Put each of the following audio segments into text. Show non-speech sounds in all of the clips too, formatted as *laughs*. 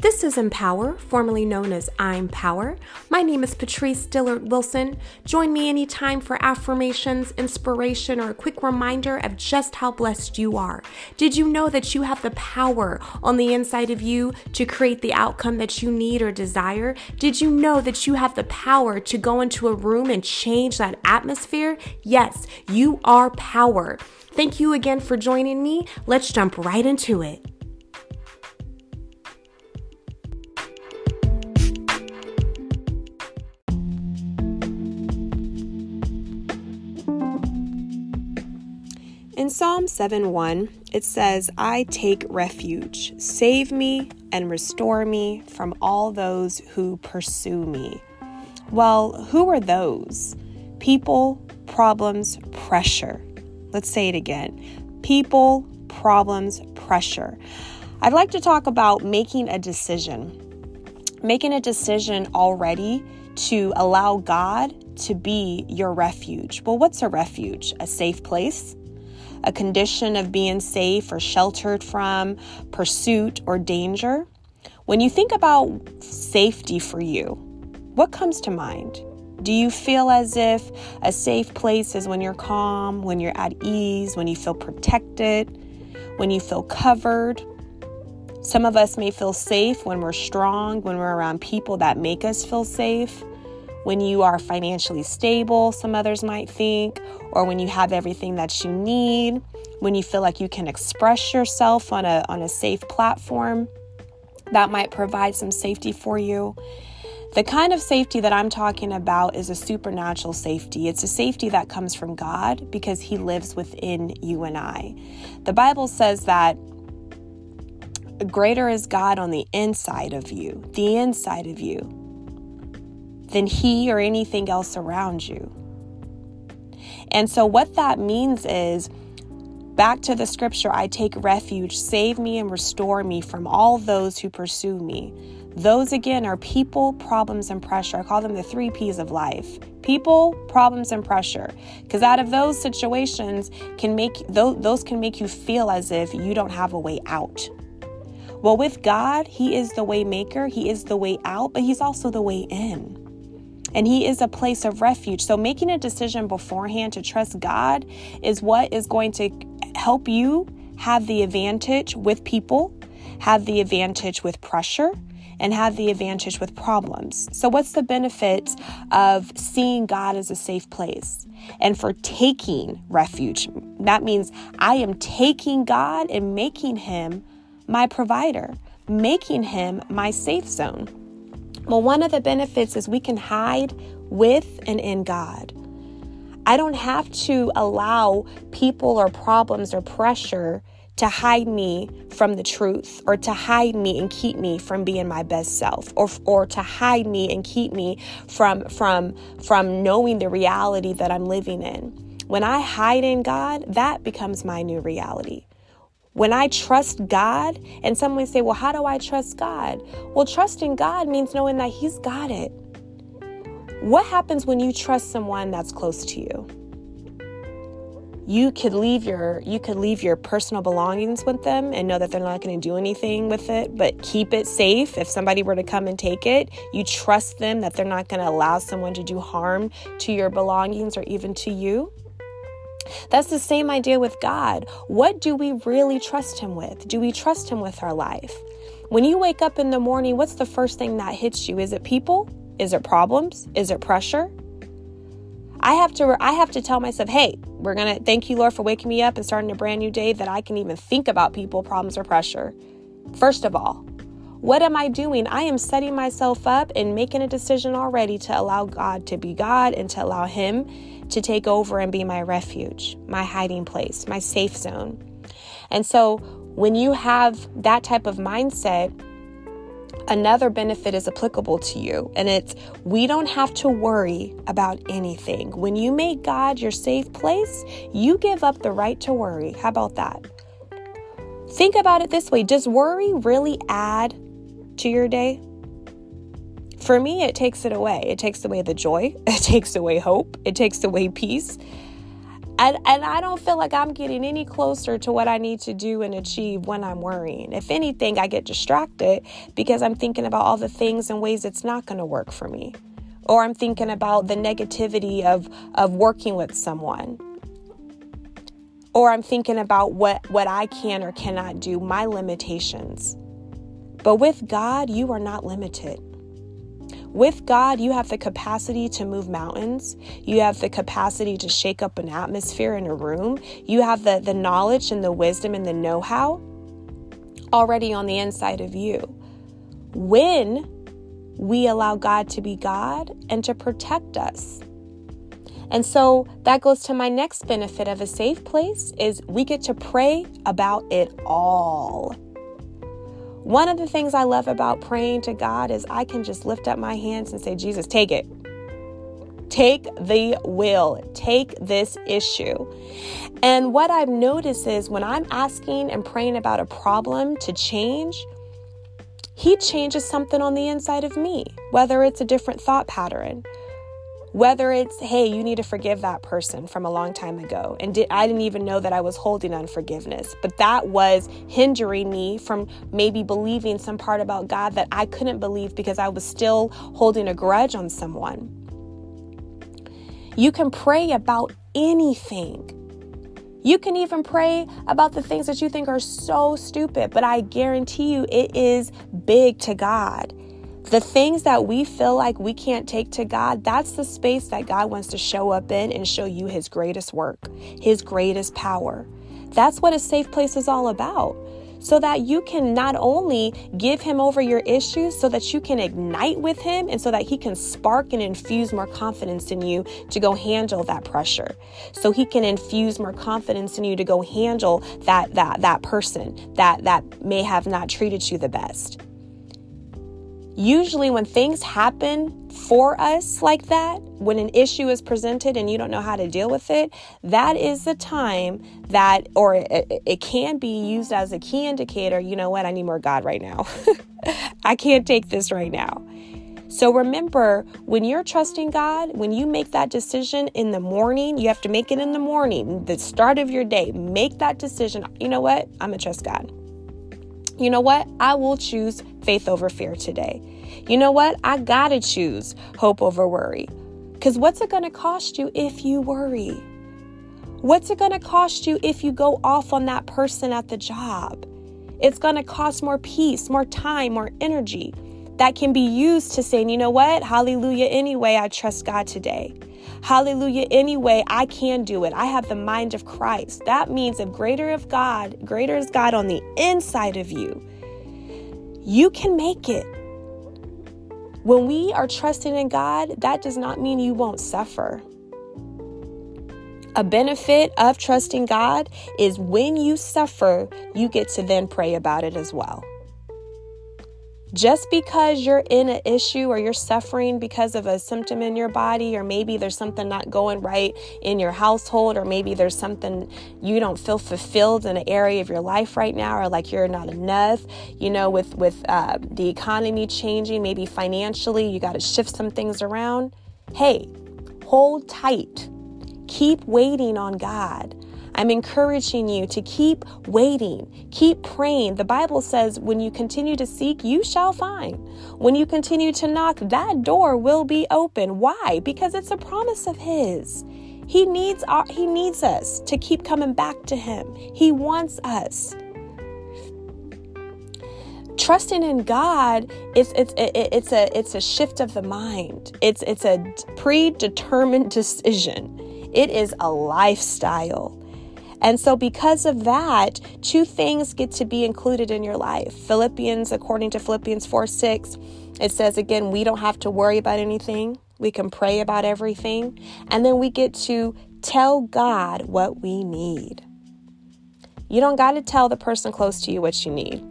This is Empower, formerly known as I'm Power. My name is Patrice Dillard Wilson. Join me anytime for affirmations, inspiration, or a quick reminder of just how blessed you are. Did you know that you have the power on the inside of you to create the outcome that you need or desire? Did you know that you have the power to go into a room and change that atmosphere? Yes, you are power. Thank you again for joining me. Let's jump right into it. In Psalm 7 1, it says, I take refuge. Save me and restore me from all those who pursue me. Well, who are those? People, problems, pressure. Let's say it again people, problems, pressure. I'd like to talk about making a decision. Making a decision already to allow God to be your refuge. Well, what's a refuge? A safe place? A condition of being safe or sheltered from pursuit or danger. When you think about safety for you, what comes to mind? Do you feel as if a safe place is when you're calm, when you're at ease, when you feel protected, when you feel covered? Some of us may feel safe when we're strong, when we're around people that make us feel safe when you are financially stable, some others might think, or when you have everything that you need, when you feel like you can express yourself on a, on a safe platform, that might provide some safety for you. The kind of safety that I'm talking about is a supernatural safety. It's a safety that comes from God because He lives within you and I. The Bible says that greater is God on the inside of you, the inside of you, than he or anything else around you. And so, what that means is back to the scripture I take refuge, save me and restore me from all those who pursue me. Those again are people, problems, and pressure. I call them the three P's of life people, problems, and pressure. Because out of those situations can make those, can make you feel as if you don't have a way out. Well, with God, He is the way maker, He is the way out, but He's also the way in and He is a place of refuge. So, making a decision beforehand to trust God is what is going to help you have the advantage with people, have the advantage with pressure, and have the advantage with problems. So, what's the benefit of seeing God as a safe place? And for taking refuge, that means I am taking God and making Him my provider, making Him my safe zone. Well, one of the benefits is we can hide with and in God. I don't have to allow people or problems or pressure to hide me from the truth or to hide me and keep me from being my best self or or to hide me and keep me from from from knowing the reality that I'm living in. When I hide in God, that becomes my new reality. When I trust God, and someone say, Well, how do I trust God? Well, trusting God means knowing that He's got it. What happens when you trust someone that's close to you? You could leave your you could leave your personal belongings with them and know that they're not going to do anything with it, but keep it safe. If somebody were to come and take it, you trust them that they're not going to allow someone to do harm to your belongings or even to you. That's the same idea with God. What do we really trust Him with? Do we trust Him with our life? When you wake up in the morning, what's the first thing that hits you? Is it people? Is it problems? Is it pressure? I have to I have to tell myself, "Hey, we're going to thank you Lord for waking me up and starting a brand new day that I can even think about people, problems or pressure." First of all, what am I doing? I am setting myself up and making a decision already to allow God to be God and to allow Him to take over and be my refuge, my hiding place, my safe zone. And so when you have that type of mindset, another benefit is applicable to you. And it's we don't have to worry about anything. When you make God your safe place, you give up the right to worry. How about that? Think about it this way Does worry really add to your day? For me, it takes it away. It takes away the joy, *laughs* it takes away hope, it takes away peace. And, and I don't feel like I'm getting any closer to what I need to do and achieve when I'm worrying. If anything, I get distracted because I'm thinking about all the things and ways it's not going to work for me. Or I'm thinking about the negativity of, of working with someone. Or I'm thinking about what, what I can or cannot do, my limitations. But with God, you are not limited. With God, you have the capacity to move mountains. You have the capacity to shake up an atmosphere in a room. You have the, the knowledge and the wisdom and the know how already on the inside of you. When we allow God to be God and to protect us. And so that goes to my next benefit of a safe place is we get to pray about it all. One of the things I love about praying to God is I can just lift up my hands and say, Jesus, take it. Take the will. Take this issue. And what I've noticed is when I'm asking and praying about a problem to change, He changes something on the inside of me, whether it's a different thought pattern, whether it's, hey, you need to forgive that person from a long time ago. And did, I didn't even know that I was holding unforgiveness, but that was hindering me from maybe believing some part about God that I couldn't believe because I was still holding a grudge on someone. You can pray about anything. You can even pray about the things that you think are so stupid, but I guarantee you it is big to God. The things that we feel like we can't take to God, that's the space that God wants to show up in and show you His greatest work, His greatest power. That's what a safe place is all about. So that you can not only give him over your issues, so that you can ignite with him and so that he can spark and infuse more confidence in you to go handle that pressure. So he can infuse more confidence in you to go handle that that that person that that may have not treated you the best. Usually, when things happen for us like that, when an issue is presented and you don't know how to deal with it, that is the time that, or it, it can be used as a key indicator. You know what? I need more God right now. *laughs* I can't take this right now. So remember, when you're trusting God, when you make that decision in the morning, you have to make it in the morning, the start of your day. Make that decision. You know what? I'm going to trust God. You know what? I will choose faith over fear today. You know what? I gotta choose hope over worry. Because what's it gonna cost you if you worry? What's it gonna cost you if you go off on that person at the job? It's gonna cost more peace, more time, more energy that can be used to saying, you know what? Hallelujah, anyway, I trust God today. Hallelujah. Anyway, I can do it. I have the mind of Christ. That means if greater of God, greater is God on the inside of you, you can make it. When we are trusting in God, that does not mean you won't suffer. A benefit of trusting God is when you suffer, you get to then pray about it as well. Just because you're in an issue or you're suffering because of a symptom in your body, or maybe there's something not going right in your household, or maybe there's something you don't feel fulfilled in an area of your life right now, or like you're not enough, you know, with with uh, the economy changing, maybe financially, you got to shift some things around. Hey, hold tight. Keep waiting on God. I'm encouraging you to keep waiting, keep praying. The Bible says, when you continue to seek, you shall find. When you continue to knock, that door will be open. Why? Because it's a promise of His. He needs our, he needs us to keep coming back to him. He wants us. Trusting in God it's it's it's a it's a shift of the mind. It's it's a predetermined decision. It is a lifestyle. And so, because of that, two things get to be included in your life. Philippians, according to Philippians 4 6, it says again, we don't have to worry about anything. We can pray about everything. And then we get to tell God what we need. You don't got to tell the person close to you what you need.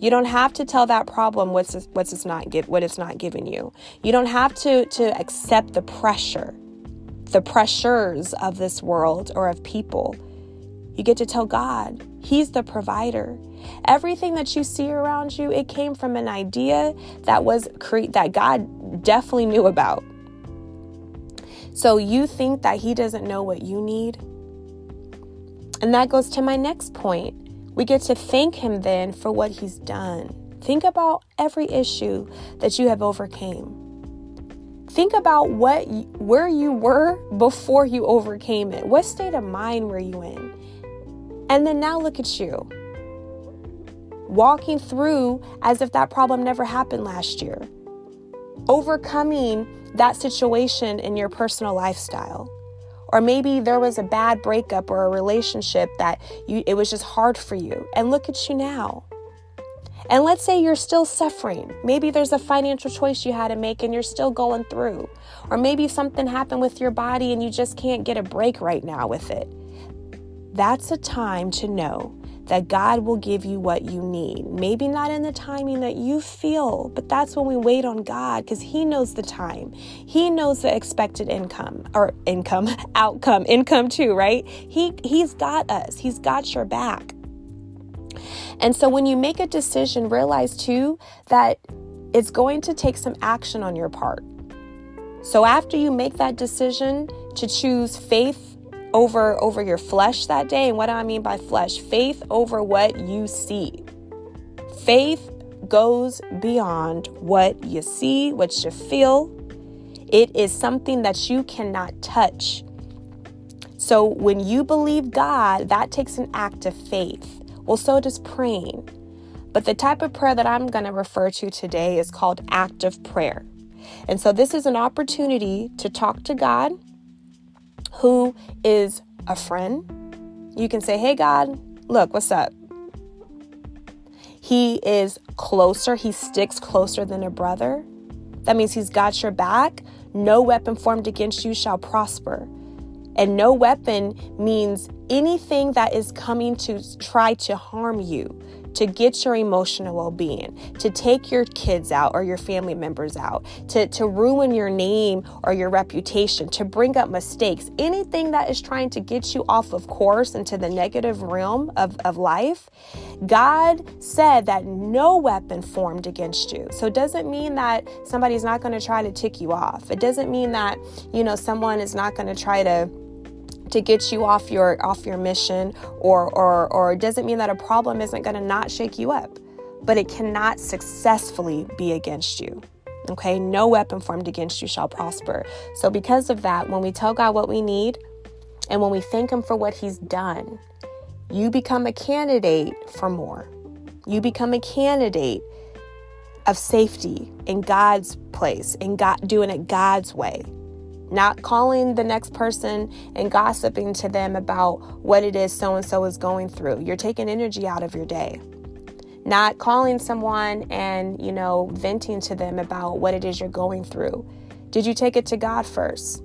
You don't have to tell that problem what's what's it's not what it's not giving you. You don't have to to accept the pressure the pressures of this world or of people. You get to tell God, He's the provider. Everything that you see around you, it came from an idea that was cre- that God definitely knew about. So you think that He doesn't know what you need? And that goes to my next point. We get to thank Him then for what He's done. Think about every issue that you have overcame. Think about what where you were before you overcame it. What state of mind were you in? And then now look at you. Walking through as if that problem never happened last year. Overcoming that situation in your personal lifestyle. Or maybe there was a bad breakup or a relationship that you it was just hard for you. And look at you now. And let's say you're still suffering. Maybe there's a financial choice you had to make and you're still going through. Or maybe something happened with your body and you just can't get a break right now with it. That's a time to know that God will give you what you need. Maybe not in the timing that you feel, but that's when we wait on God because He knows the time. He knows the expected income or income, *laughs* outcome, income too, right? He He's got us. He's got your back. And so when you make a decision, realize too that it's going to take some action on your part. So after you make that decision to choose faith over over your flesh that day, and what do I mean by flesh? Faith over what you see. Faith goes beyond what you see, what you feel. It is something that you cannot touch. So when you believe God, that takes an act of faith. Well, so does praying. But the type of prayer that I'm going to refer to today is called active prayer. And so this is an opportunity to talk to God, who is a friend. You can say, Hey, God, look, what's up? He is closer, he sticks closer than a brother. That means he's got your back. No weapon formed against you shall prosper. And no weapon means anything that is coming to try to harm you, to get your emotional well being, to take your kids out or your family members out, to, to ruin your name or your reputation, to bring up mistakes, anything that is trying to get you off of course into the negative realm of, of life, God said that no weapon formed against you. So it doesn't mean that somebody's not going to try to tick you off. It doesn't mean that, you know, someone is not going to try to to get you off your off your mission or or or it doesn't mean that a problem isn't going to not shake you up but it cannot successfully be against you okay? No weapon formed against you shall prosper. So because of that when we tell god what we need and when we thank him for what he's done you become a candidate for more. You become a candidate of safety in God's place, in God doing it God's way not calling the next person and gossiping to them about what it is so and so is going through. You're taking energy out of your day. Not calling someone and, you know, venting to them about what it is you're going through. Did you take it to God first?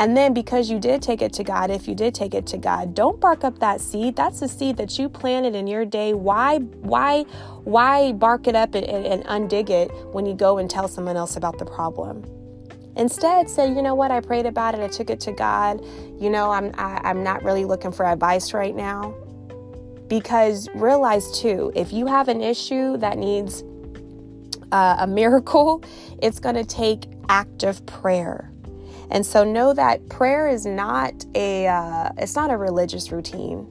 And then because you did take it to God, if you did take it to God, don't bark up that seed. That's a seed that you planted in your day. Why why why bark it up and, and, and undig it when you go and tell someone else about the problem? Instead, say, you know what, I prayed about it, I took it to God. You know, I'm I, am i am not really looking for advice right now. Because realize too, if you have an issue that needs uh, a miracle, *laughs* it's going to take active prayer. And so know that prayer is not a uh, it's not a religious routine,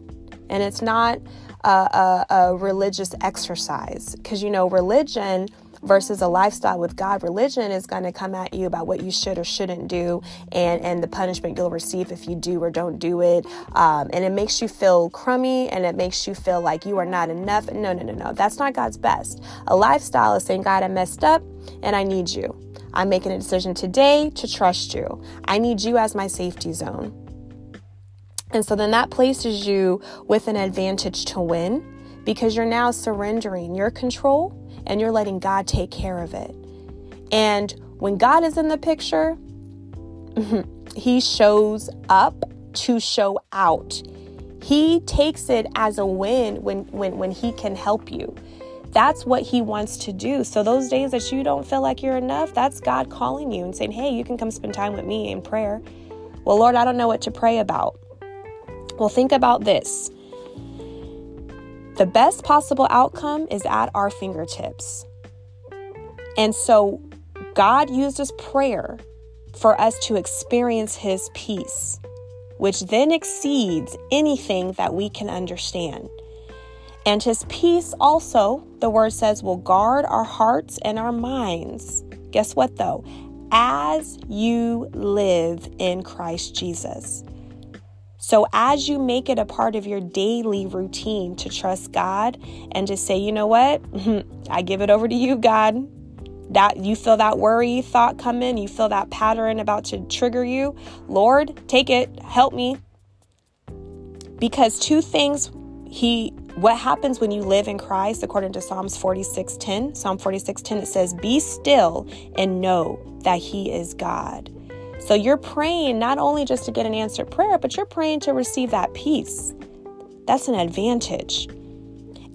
and it's not a, a, a religious exercise. Because you know, religion versus a lifestyle with God. Religion is going to come at you about what you should or shouldn't do and, and the punishment you'll receive if you do or don't do it. Um, and it makes you feel crummy and it makes you feel like you are not enough. No, no, no, no. That's not God's best. A lifestyle is saying, God, I messed up and I need you. I'm making a decision today to trust you. I need you as my safety zone. And so then that places you with an advantage to win because you're now surrendering your control and you're letting God take care of it. And when God is in the picture, *laughs* He shows up to show out. He takes it as a win when, when, when He can help you. That's what He wants to do. So, those days that you don't feel like you're enough, that's God calling you and saying, Hey, you can come spend time with me in prayer. Well, Lord, I don't know what to pray about. Well, think about this the best possible outcome is at our fingertips. And so God uses prayer for us to experience His peace, which then exceeds anything that we can understand. And His peace also, the word says, will guard our hearts and our minds. Guess what, though? As you live in Christ Jesus. So, as you make it a part of your daily routine to trust God and to say, you know what, *laughs* I give it over to you, God. That you feel that worry thought come in, you feel that pattern about to trigger you, Lord, take it, help me. Because two things he what happens when you live in Christ according to Psalms 46:10, Psalm 46:10 it says, "Be still and know that he is God." So you're praying not only just to get an answered prayer, but you're praying to receive that peace. That's an advantage.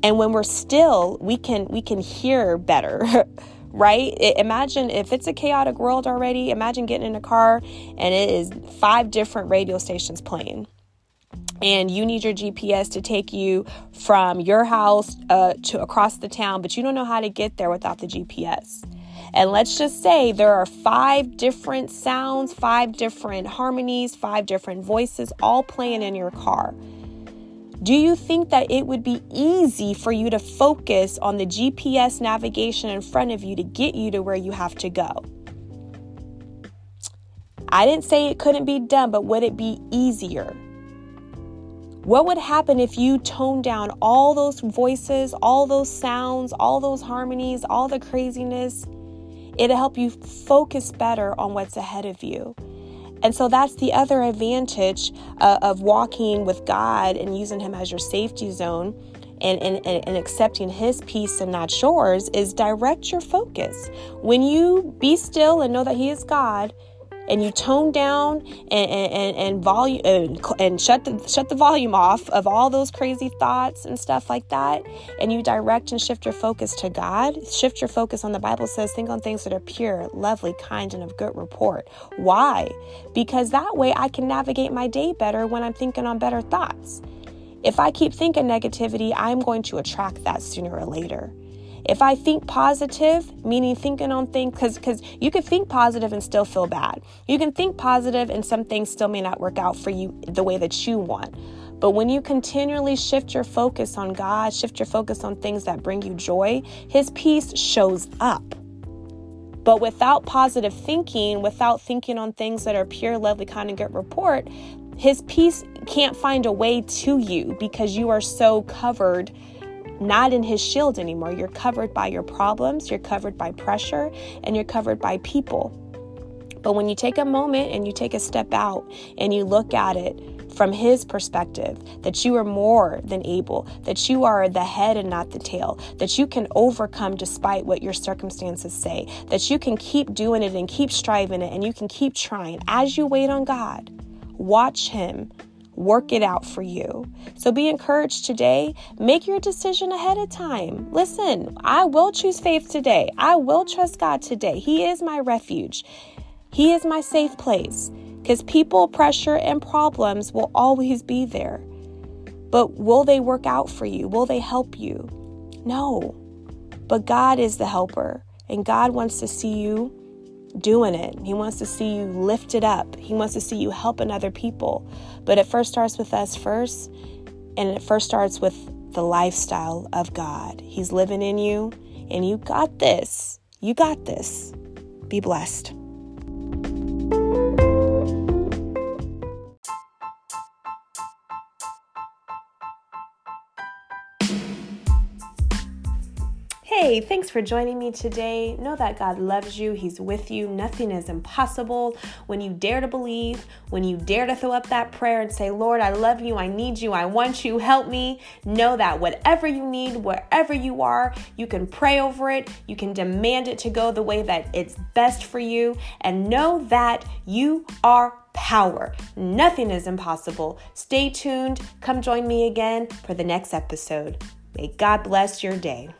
And when we're still, we can we can hear better. *laughs* right? imagine if it's a chaotic world already, imagine getting in a car and it is five different radio stations playing and you need your GPS to take you from your house uh, to across the town, but you don't know how to get there without the GPS. And let's just say there are five different sounds, five different harmonies, five different voices all playing in your car. Do you think that it would be easy for you to focus on the GPS navigation in front of you to get you to where you have to go? I didn't say it couldn't be done, but would it be easier? What would happen if you toned down all those voices, all those sounds, all those harmonies, all the craziness? It'll help you focus better on what's ahead of you. And so that's the other advantage uh, of walking with God and using Him as your safety zone and, and, and accepting His peace and not yours is direct your focus. When you be still and know that He is God, and you tone down and and, and volume and, and shut the shut the volume off of all those crazy thoughts and stuff like that. And you direct and shift your focus to God. Shift your focus on the Bible says think on things that are pure lovely kind and of good report. Why? Because that way I can navigate my day better when I'm thinking on better thoughts. If I keep thinking negativity I'm going to attract that sooner or later if I think positive, meaning thinking on things, because because you can think positive and still feel bad. You can think positive and some things still may not work out for you the way that you want. But when you continually shift your focus on God, shift your focus on things that bring you joy, His peace shows up. But without positive thinking, without thinking on things that are pure, lovely, kind, and good report, His peace can't find a way to you because you are so covered not in his shield anymore. You're covered by your problems, you're covered by pressure, and you're covered by people. But when you take a moment and you take a step out and you look at it from his perspective, that you are more than able, that you are the head and not the tail, that you can overcome despite what your circumstances say, that you can keep doing it and keep striving it and you can keep trying as you wait on God. Watch him work it out for you. So be encouraged today. Make your decision ahead of time. Listen, I will choose faith today. I will trust God today. He is my refuge, He is my safe place. Because people, pressure, and problems will always be there. But will they work out for you? Will they help you? No. But God is the helper, and God wants to see you doing it. He wants to see you lifted up. He wants to see you helping other people. But it first starts with us first, and it first starts with the lifestyle of God. He's living in you, and you got this. You got this. Be blessed. Hey, thanks for joining me today. Know that God loves you, He's with you. Nothing is impossible. When you dare to believe, when you dare to throw up that prayer and say, Lord, I love you, I need you, I want you, help me, know that whatever you need, wherever you are, you can pray over it, you can demand it to go the way that it's best for you, and know that you are power. Nothing is impossible. Stay tuned. Come join me again for the next episode. May God bless your day.